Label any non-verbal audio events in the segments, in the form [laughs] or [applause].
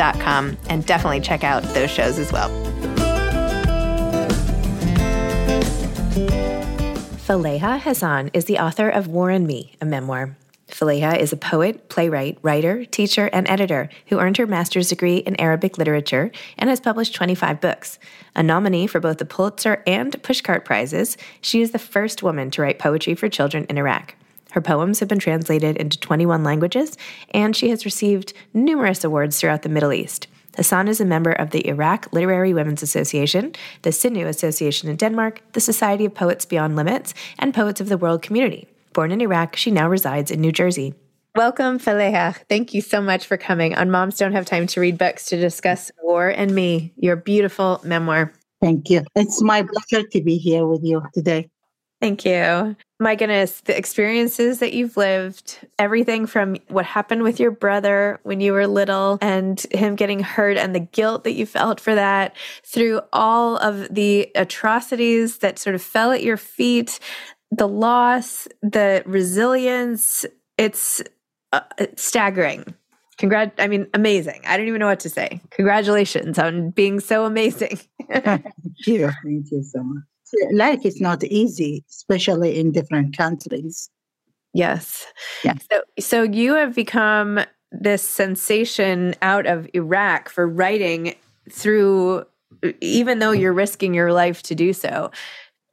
and definitely check out those shows as well. Faleeha Hassan is the author of War and Me, a memoir. Faleeha is a poet, playwright, writer, teacher, and editor who earned her master's degree in Arabic literature and has published 25 books. A nominee for both the Pulitzer and Pushcart Prizes, she is the first woman to write poetry for children in Iraq. Her poems have been translated into 21 languages, and she has received numerous awards throughout the Middle East. Hassan is a member of the Iraq Literary Women's Association, the Sinu Association in Denmark, the Society of Poets Beyond Limits, and Poets of the World Community. Born in Iraq, she now resides in New Jersey. Welcome, Faleeha. Thank you so much for coming on Moms Don't Have Time to Read Books to discuss War and Me, your beautiful memoir. Thank you. It's my pleasure to be here with you today. Thank you. My goodness, the experiences that you've lived, everything from what happened with your brother when you were little and him getting hurt and the guilt that you felt for that, through all of the atrocities that sort of fell at your feet, the loss, the resilience, it's uh, staggering. Congrat I mean, amazing. I don't even know what to say. Congratulations on being so amazing. [laughs] Thank you. Thank you so much. Life is not easy, especially in different countries. Yes. Yeah. So so you have become this sensation out of Iraq for writing through even though you're risking your life to do so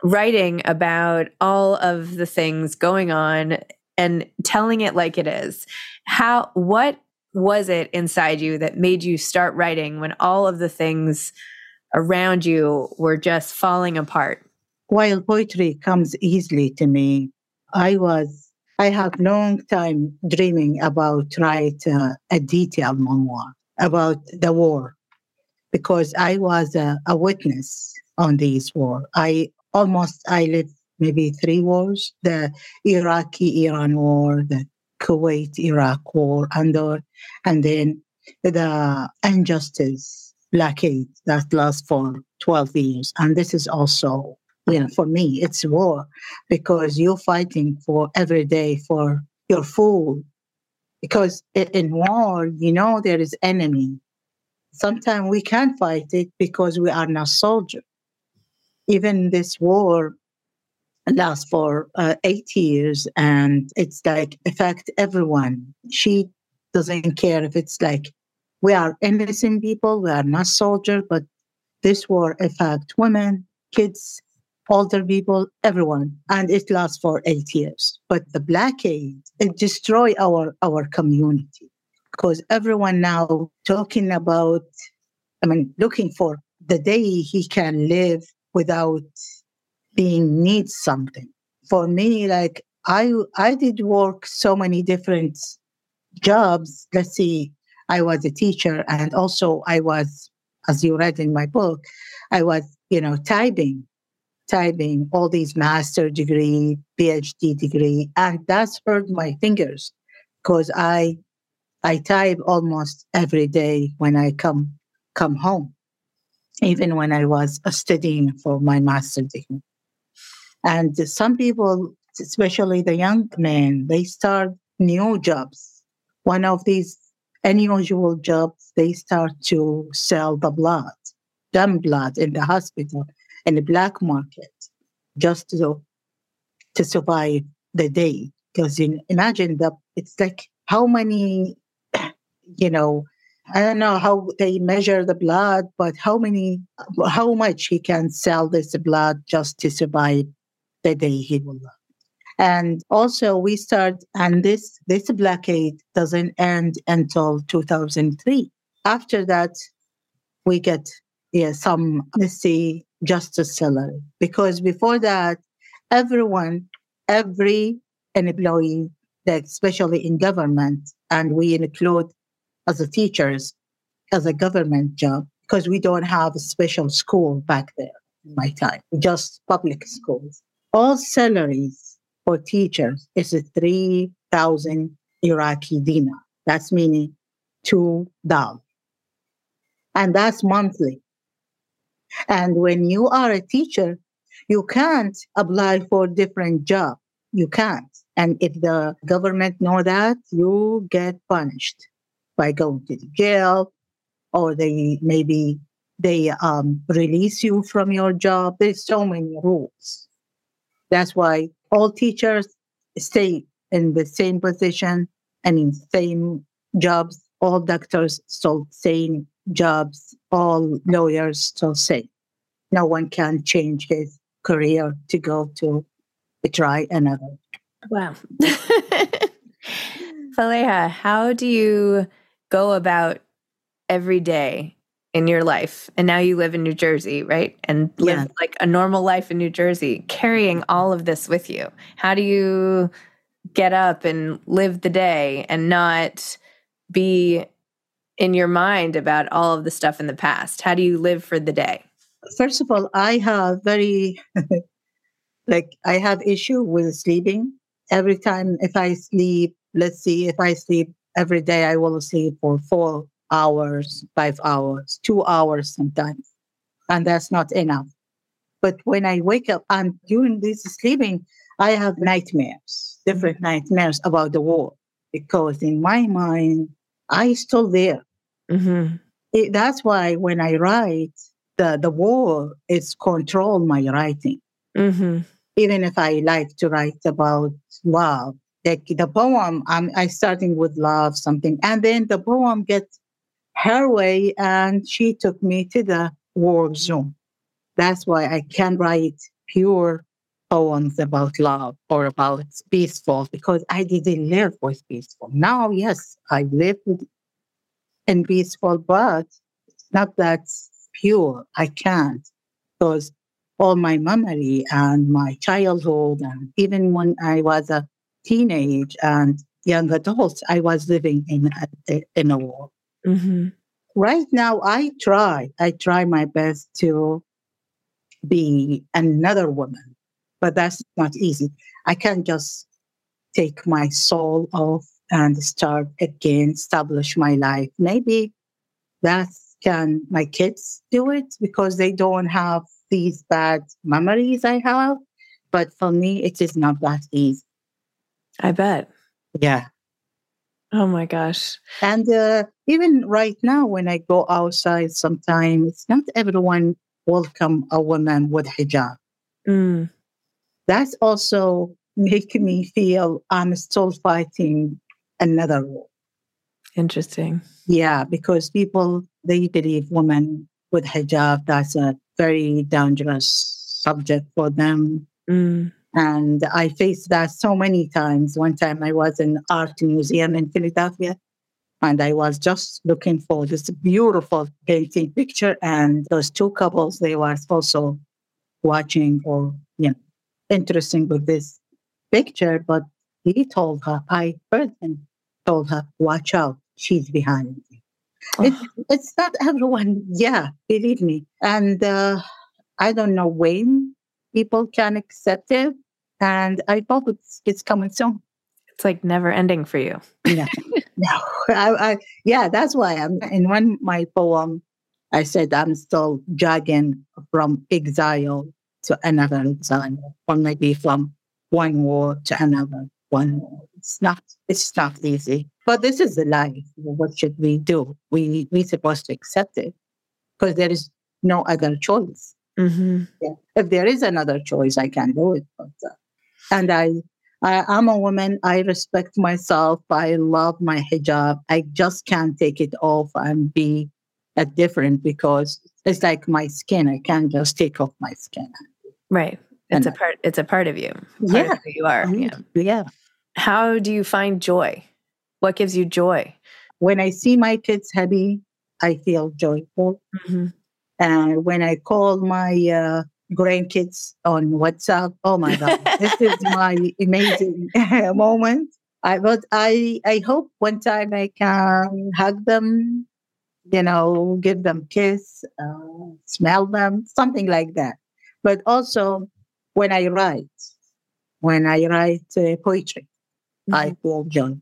writing about all of the things going on and telling it like it is. How what was it inside you that made you start writing when all of the things around you were just falling apart? While poetry comes easily to me, I was I have long time dreaming about write uh, a detailed memoir about the war because I was a, a witness on this war. I almost I lived maybe three wars: the Iraqi-Iran war, the Kuwait-Iraq war, and the, and then the injustice blockade that lasts for 12 years. And this is also, you know, for me, it's war because you're fighting for every day for your food. Because in war, you know, there is enemy. Sometimes we can't fight it because we are not soldiers even this war lasts for uh, eight years and it's like affect everyone she doesn't care if it's like we are innocent people we are not soldiers but this war affect women kids older people everyone and it lasts for eight years but the blockade it destroy our our community because everyone now talking about i mean looking for the day he can live without being need something. For me, like I I did work so many different jobs. Let's see, I was a teacher and also I was, as you read in my book, I was, you know, typing, typing all these master degree, PhD degree, and that's hurt my fingers because I I type almost every day when I come come home even when I was studying for my master degree. And some people, especially the young men, they start new jobs. One of these unusual jobs, they start to sell the blood, dumb blood in the hospital, in the black market, just to, to survive the day. Because you imagine that it's like how many, [clears throat] you know, I don't know how they measure the blood, but how many, how much he can sell this blood just to survive the day he will live. And also we start, and this, this blockade doesn't end until 2003. After that, we get yeah, some, see, justice salary. Because before that, everyone, every employee, especially in government, and we include as a teachers as a government job because we don't have a special school back there in my time, just public schools. All salaries for teachers is a 3,000 Iraqi dinar. That's meaning $2. And that's monthly. And when you are a teacher, you can't apply for different job. You can't. And if the government know that, you get punished by going to the jail, or they maybe they um, release you from your job. There's so many rules. That's why all teachers stay in the same position and in same jobs. All doctors still same jobs. All lawyers still same. No one can change his career to go to try another. Wow. [laughs] Faleeha, how do you go about every day in your life and now you live in New Jersey, right? And live yeah. like a normal life in New Jersey, carrying all of this with you. How do you get up and live the day and not be in your mind about all of the stuff in the past? How do you live for the day? First of all, I have very [laughs] like I have issue with sleeping. Every time if I sleep, let's see, if I sleep every day I will sleep for four hours, five hours, two hours sometimes. And that's not enough. But when I wake up and during this sleeping, I have nightmares, different nightmares about the war. Because in my mind, I still there. Mm-hmm. It, that's why when I write, the, the war is control my writing. Mm-hmm. Even if I like to write about love, like the poem, I'm I starting with love, something, and then the poem gets her way, and she took me to the war zone. That's why I can write pure poems about love or about peaceful because I didn't live with peaceful. Now, yes, I live with in peaceful, but it's not that pure. I can't because all my memory and my childhood and even when I was a teenage and young adult, I was living in a, in a war. Mm-hmm. Right now, I try. I try my best to be another woman, but that's not easy. I can't just take my soul off and start again, establish my life. Maybe that can my kids do it because they don't have these bad memories I have. But for me, it is not that easy. I bet. Yeah. Oh my gosh. And uh, even right now, when I go outside, sometimes it's not everyone welcome a woman with hijab. Mm. That's also make me feel I'm still fighting another war. Interesting. Yeah, because people they believe women with hijab that's a very dangerous subject for them. Mm. And I faced that so many times. One time I was in art museum in Philadelphia and I was just looking for this beautiful painting picture. And those two couples, they were also watching or, you know, interesting with this picture. But he told her, I heard him told her, watch out, she's behind me. Oh. It, it's not [laughs] everyone, yeah, believe me. And uh, I don't know when people can accept it. And I hope it's, it's coming soon. It's like never ending for you. Yeah. no, [laughs] [laughs] I, I, yeah, that's why I'm in one my poem. I said I'm still jogging from exile to another exile, or maybe from one war to another one war. It's not it's not easy. But this is the life. What should we do? We we supposed to accept it because there is no other choice. Mm-hmm. Yeah. If there is another choice, I can do it. But, uh, and I, I am a woman. I respect myself. I love my hijab. I just can't take it off and be a different because it's like my skin. I can't just take off my skin. Right. It's And- a part. It's a part of you. Part Yeah. of you are. Yeah. yeah. How do you find joy? What gives you joy? When I see my kids happy, I feel joyful. Mm-hmm. And when I call my uh, grandkids on WhatsApp, oh my God, this is [laughs] my amazing [laughs] moment. I but I I hope one time I can hug them, you know, give them kiss, uh, smell them, something like that. But also when I write, when I write uh, poetry, I feel joy.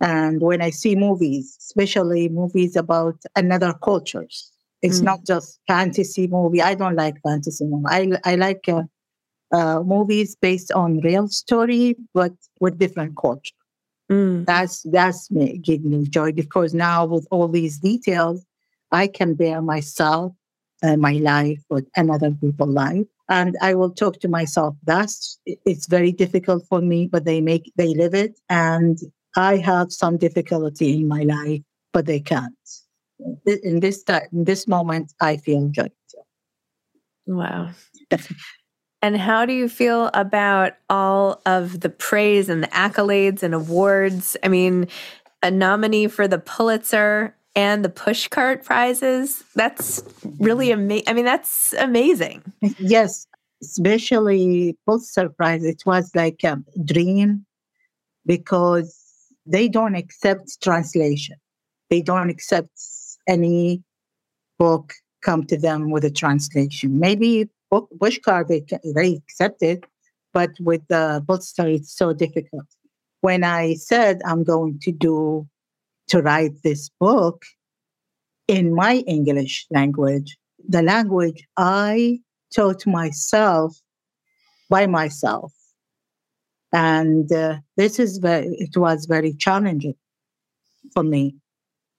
And when I see movies, especially movies about another cultures, it's Mm. not just fantasy movie. I don't like fantasy movie. I I like uh, uh, movies based on real story, but with different culture. Mm. That's that's me give me joy because now with all these details, I can bear myself and my life with another people's life. And I will talk to myself. That's it's very difficult for me, but they make they live it. And I have some difficulty in my life, but they can't. In this time, in this moment, I feel joy. Wow. [laughs] And how do you feel about all of the praise and the accolades and awards? I mean, a nominee for the Pulitzer and the Pushcart prizes. That's really mm-hmm. amazing. I mean, that's amazing. Yes, especially Pulitzer Prize. It was like a dream because they don't accept translation. They don't accept any book come to them with a translation. Maybe book Pushcart they they accept it, but with the Pulitzer it's so difficult. When I said I'm going to do to write this book in my English language, the language I taught myself by myself. And uh, this is very, it was very challenging for me.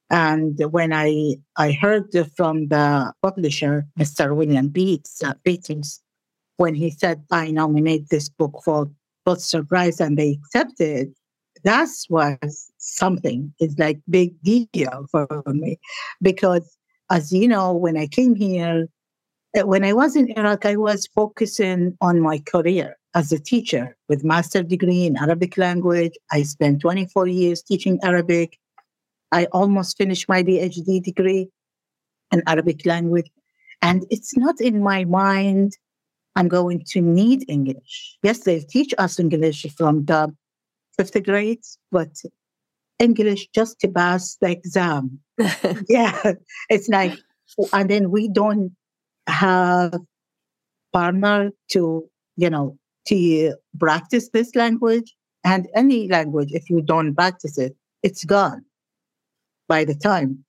And when I I heard from the publisher, Mr. William Beats, uh, Beatings, when he said I nominate this book for Pulitzer Prize and they accepted, that was something. It's like big deal for me because, as you know, when I came here, eh, when I was in Iraq, I was focusing on my career as a teacher with master degree in Arabic language. I spent 24 years teaching Arabic. I almost finished my PhD degree in Arabic language. And it's not in my mind, I'm going to need English. Yes, they teach us English from the fifth grade, but English just to pass the exam. [laughs] yeah, it's like, and then we don't have partner to, you know, to practice this language and any language. If you don't practice it, it's gone by the time.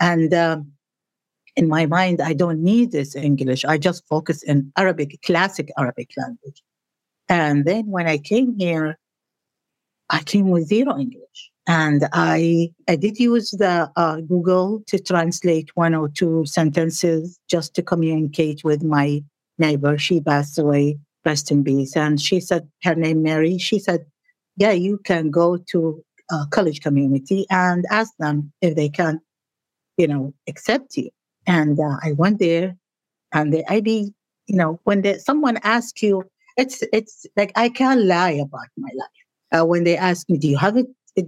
And um, in my mind, I don't need this English. I just focus in Arabic, classic Arabic language. And then when I came here, I came with zero English. And I, I did use the uh, Google to translate one or two sentences just to communicate with my neighbor. She passed away, rest in peace. And she said, her name Mary, she said, yeah, you can go to a college community and ask them if they can, you know, accept you. And uh, I went there and the IB, you know, when the, someone asks you, it's, it's like, I can't lie about my life uh, when they ask me, "Do you have a,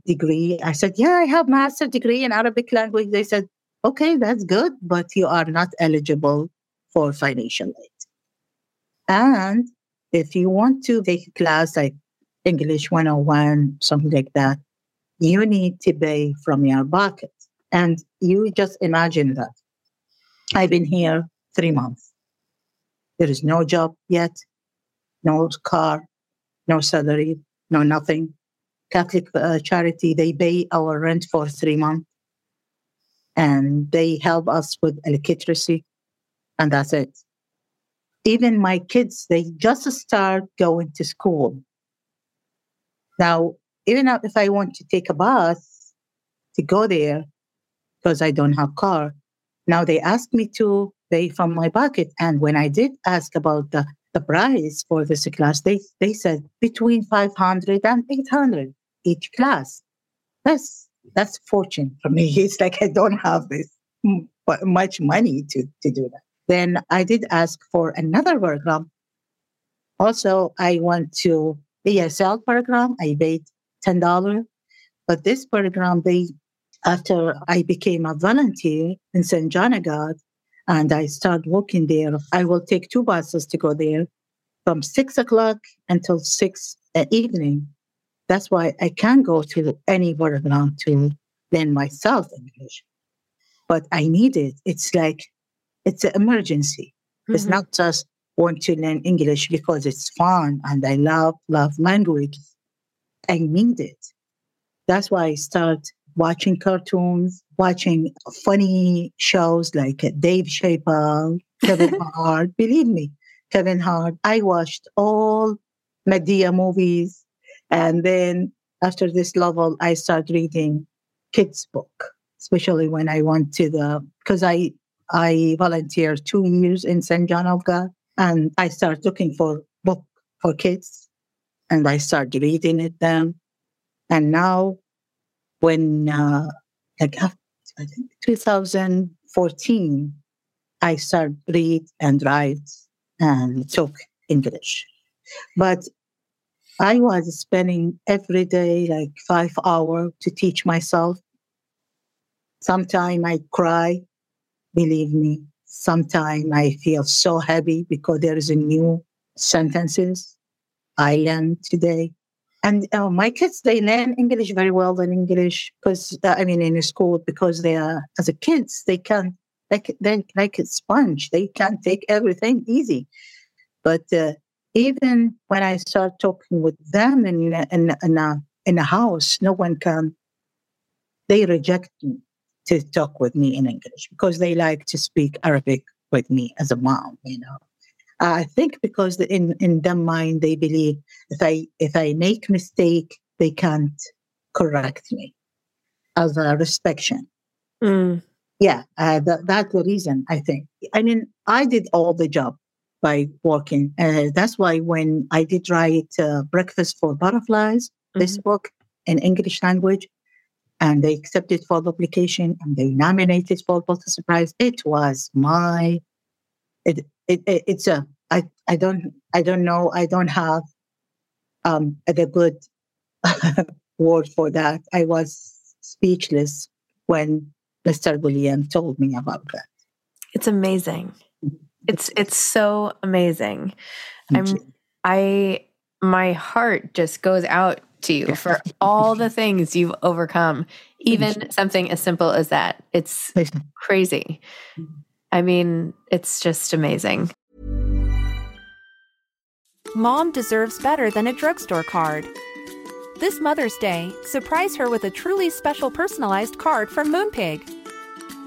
degree?" I said, "Yeah, I have master degree in Arabic language." They said, "Okay, that's good, but you are not eligible for financial aid." And if you want to take a class like English 101, something like that, you need to pay from your pocket. And you just imagine that. I've been here three months. There is no job yet, no car, no salary, no nothing. Catholic uh, charity, they pay our rent for three months and they help us with electricity and that's it. Even my kids, they just start going to school. Now, even if I want to take a bus to go there because I don't have car, now they ask me to pay from my pocket. And when I did ask about the the price for this class, they, they said between 500 and 800 each class. That's, that's fortune for me. [laughs] It's like I don't have this much money to, to do that. Then I did ask for another program. Also, I went to ESL program. I paid $10. But this program, they, after I became a volunteer in St. John God, and I start working there. I will take two buses to go there from six o'clock until six at evening. That's why I can't go to any program to learn myself English. But I need it. It's like it's an emergency. Mm-hmm. It's not just want to learn English because it's fun and I love love language. I need it. That's why I start watching cartoons, watching funny shows like Dave Chappelle, Kevin [laughs] Hart. Believe me, Kevin Hart. I watched all Madea movies. And then after this level, I start reading kids' book, especially when I went to the, because I, I volunteered two years in St. John of God and I start looking for book for kids and I start reading it them. And now when uh, like after, I think 2014, I start read and write and took English. But I was spending every day like five hours to teach myself. Sometimes I cry, believe me. Sometimes I feel so happy because there is a new sentences I learned today and uh, my kids they learn english very well in english because uh, i mean in school because they are as a kids they can like they like a sponge they can take everything easy but uh, even when i start talking with them in in, in, a, in a house no one can they reject me to talk with me in english because they like to speak arabic with me as a mom you know I think because in in their mind they believe if I if I make mistake they can't correct me. as a respect. Mm. Yeah, uh, that, that's the reason I think. I mean, I did all the job by working. Uh, that's why when I did write uh, Breakfast for Butterflies, mm-hmm. this book in English language, and they accepted for publication and they nominated for Pulitzer Prize, it was my, it, it, it, it's a, I, I don't, I don't know, I don't have um, the good [laughs] word for that. I was speechless when Mr. William told me about that. It's amazing. It's it's so amazing. I'm I my heart just goes out to you for [laughs] all the things you've overcome, even something as simple as that. It's crazy. I mean, it's just amazing. Mom deserves better than a drugstore card. This Mother's Day, surprise her with a truly special personalized card from Moonpig.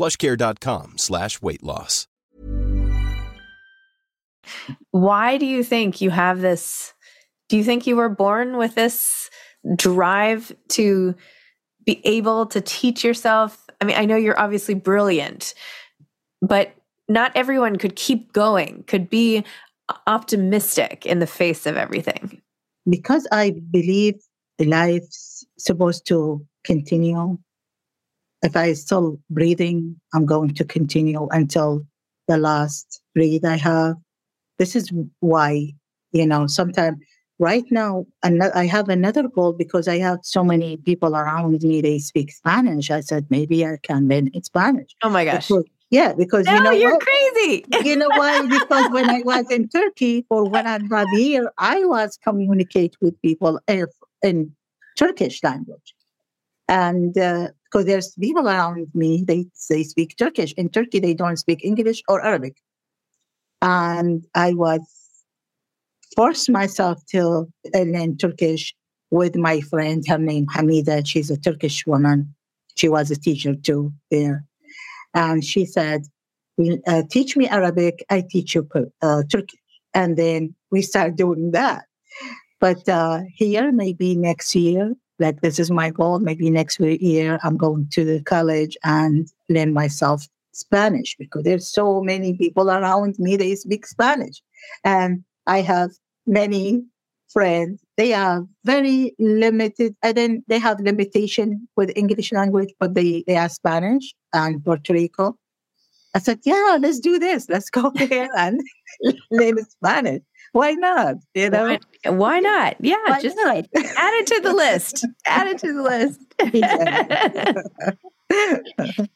plushcare.com slash weight loss. Why do you think you have this? Do you think you were born with this drive to be able to teach yourself? I mean, I know you're obviously brilliant, but not everyone could keep going, could be optimistic in the face of everything. Because I believe life's supposed to continue if I still breathing, I'm going to continue until the last breath I have. This is why, you know, sometimes right now, I have another goal because I have so many people around me, they speak Spanish. I said, maybe I can learn Spanish. Oh my gosh. Because, yeah, because no, you know you're what? crazy. you know why? Because when I was in Turkey or when I was here, I was communicate with people in Turkish language. And uh, because there's people around me, they, they speak Turkish. In Turkey, they don't speak English or Arabic. And I was forced myself to learn Turkish with my friend. Her name Hamida. She's a Turkish woman. She was a teacher too there. And she said, uh, teach me Arabic, I teach you uh, Turkish. And then we start doing that. But uh, here, maybe next year, like this is my goal. Maybe next year I'm going to the college and learn myself Spanish because there's so many people around me they speak Spanish, and I have many friends. They are very limited, and then they have limitation with English language, but they they are Spanish and Puerto Rico. I said, yeah, let's do this. Let's go [laughs] there and learn Spanish. Why not? You know, why, why not? Yeah, why just not? add it to the list. [laughs] add it to the list.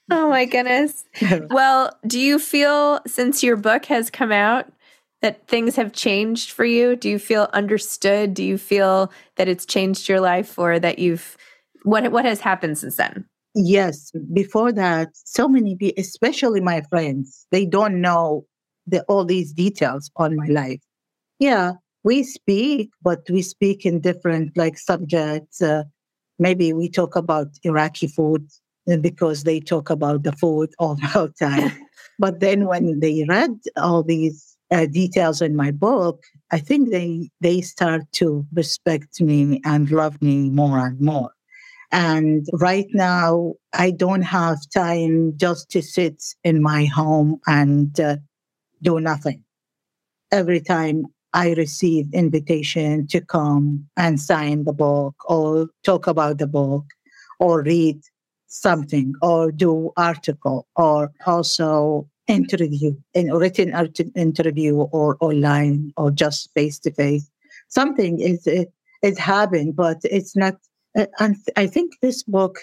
[laughs] oh my goodness. [laughs] Well, do you feel since your book has come out that things have changed for you? Do you feel understood? Do you feel that it's changed your life or that you've what what has happened since then? Yes, before that, so many people, especially my friends, they don't know the, all these details on my life. Yeah, we speak, but we speak in different like subjects. Uh, maybe we talk about Iraqi food uh, because they talk about the food [laughs] all the time. but then when they read all these uh, details in my book, I think they they start to respect me and love me more and more. And right now, I don't have time just to sit in my home and uh, do nothing. Every time I receive invitation to come and sign the book or talk about the book or read something or do article or also interview in written interview or online or just face to face something is it, it happened but it's not uh, and i think this book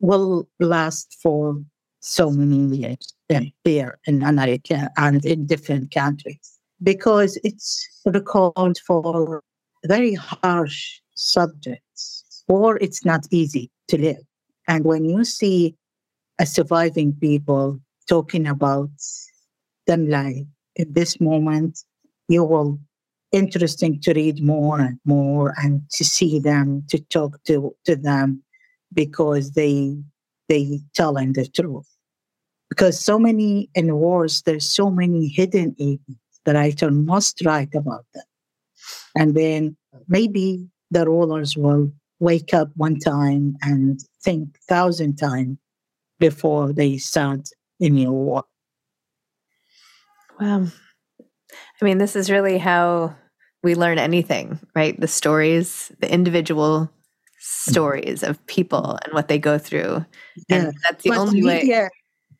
will last for so many years here in america and in different countries because it's recalled for very harsh subjects or it's not easy to live and when you see a surviving people talking about them live in this moment, you will interesting to read more and more and to see them, to talk to, to them because they they telling the truth. Because so many in wars, there's so many hidden events. The writer must write about them. And then maybe the rulers will wake up one time and think thousand times before they start in your war. Wow. I mean, this is really how we learn anything, right? The stories, the individual stories of people and what they go through. Yeah. And that's the but only media, way.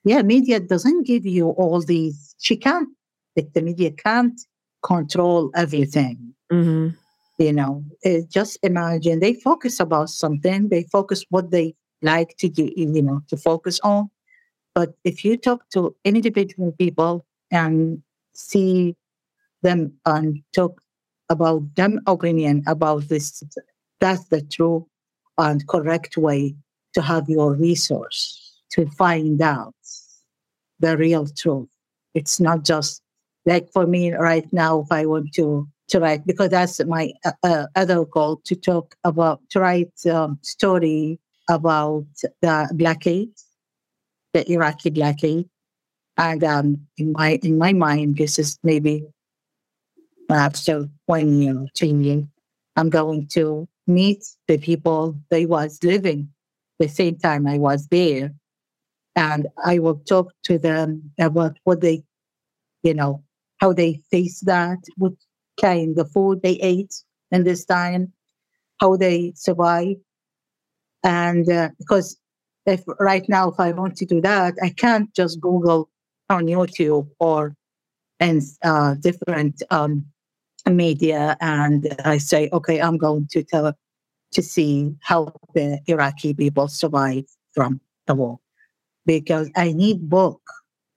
Yeah, media doesn't give you all these. She can't, the media can't control everything. Mm-hmm. You know, just imagine they focus about something, they focus what they like to do, you know, to focus on. But if you talk to individual people and see them and talk about them opinion about this, that's the true and correct way to have your resource to find out the real truth. It's not just like for me right now, if I want to to write because that's my uh, uh, other goal to talk about to write um, story about the blockade, the Iraqi blockade, and um, in my in my mind, this is maybe perhaps one year, two years. I'm going to meet the people they was living the same time I was there, and I will talk to them about what they, you know, how they face that, what kind of food they ate in this time, how they survive. And uh, because if right now, if I want to do that, I can't just Google on YouTube or in uh, different um, media and I say, okay, I'm going to tell to see how the Iraqi people survive from the war because I need book.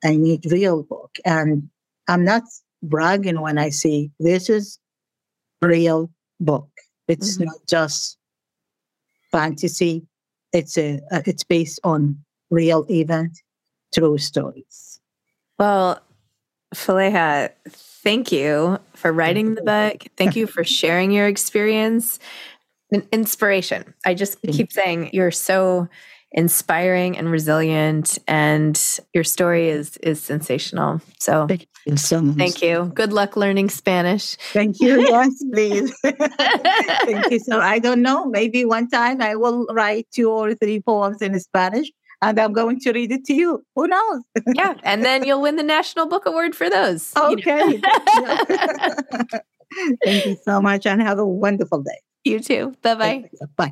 I need real book. And I'm not bragging when I say this is real book. It's mm-hmm. not just fantasy. It's a it's based on real event, true stories. Well, Faleeha, thank you for writing the book. Thank you for [laughs] sharing your experience. An Inspiration. I just keep saying you're so inspiring and resilient and your story is is sensational. So thank you so much. thank you. Good luck learning spanish. Thank you. Yes please. [laughs] Thank you. So i don't know. Maybe one time i will write two or three poems in spanish and i'm going to read it to you. Who knows? Yeah and then you'll win the national book award for those. [laughs] Okay. [laughs] Thank you. So much and have a wonderful day. You too. Bye-bye. Bye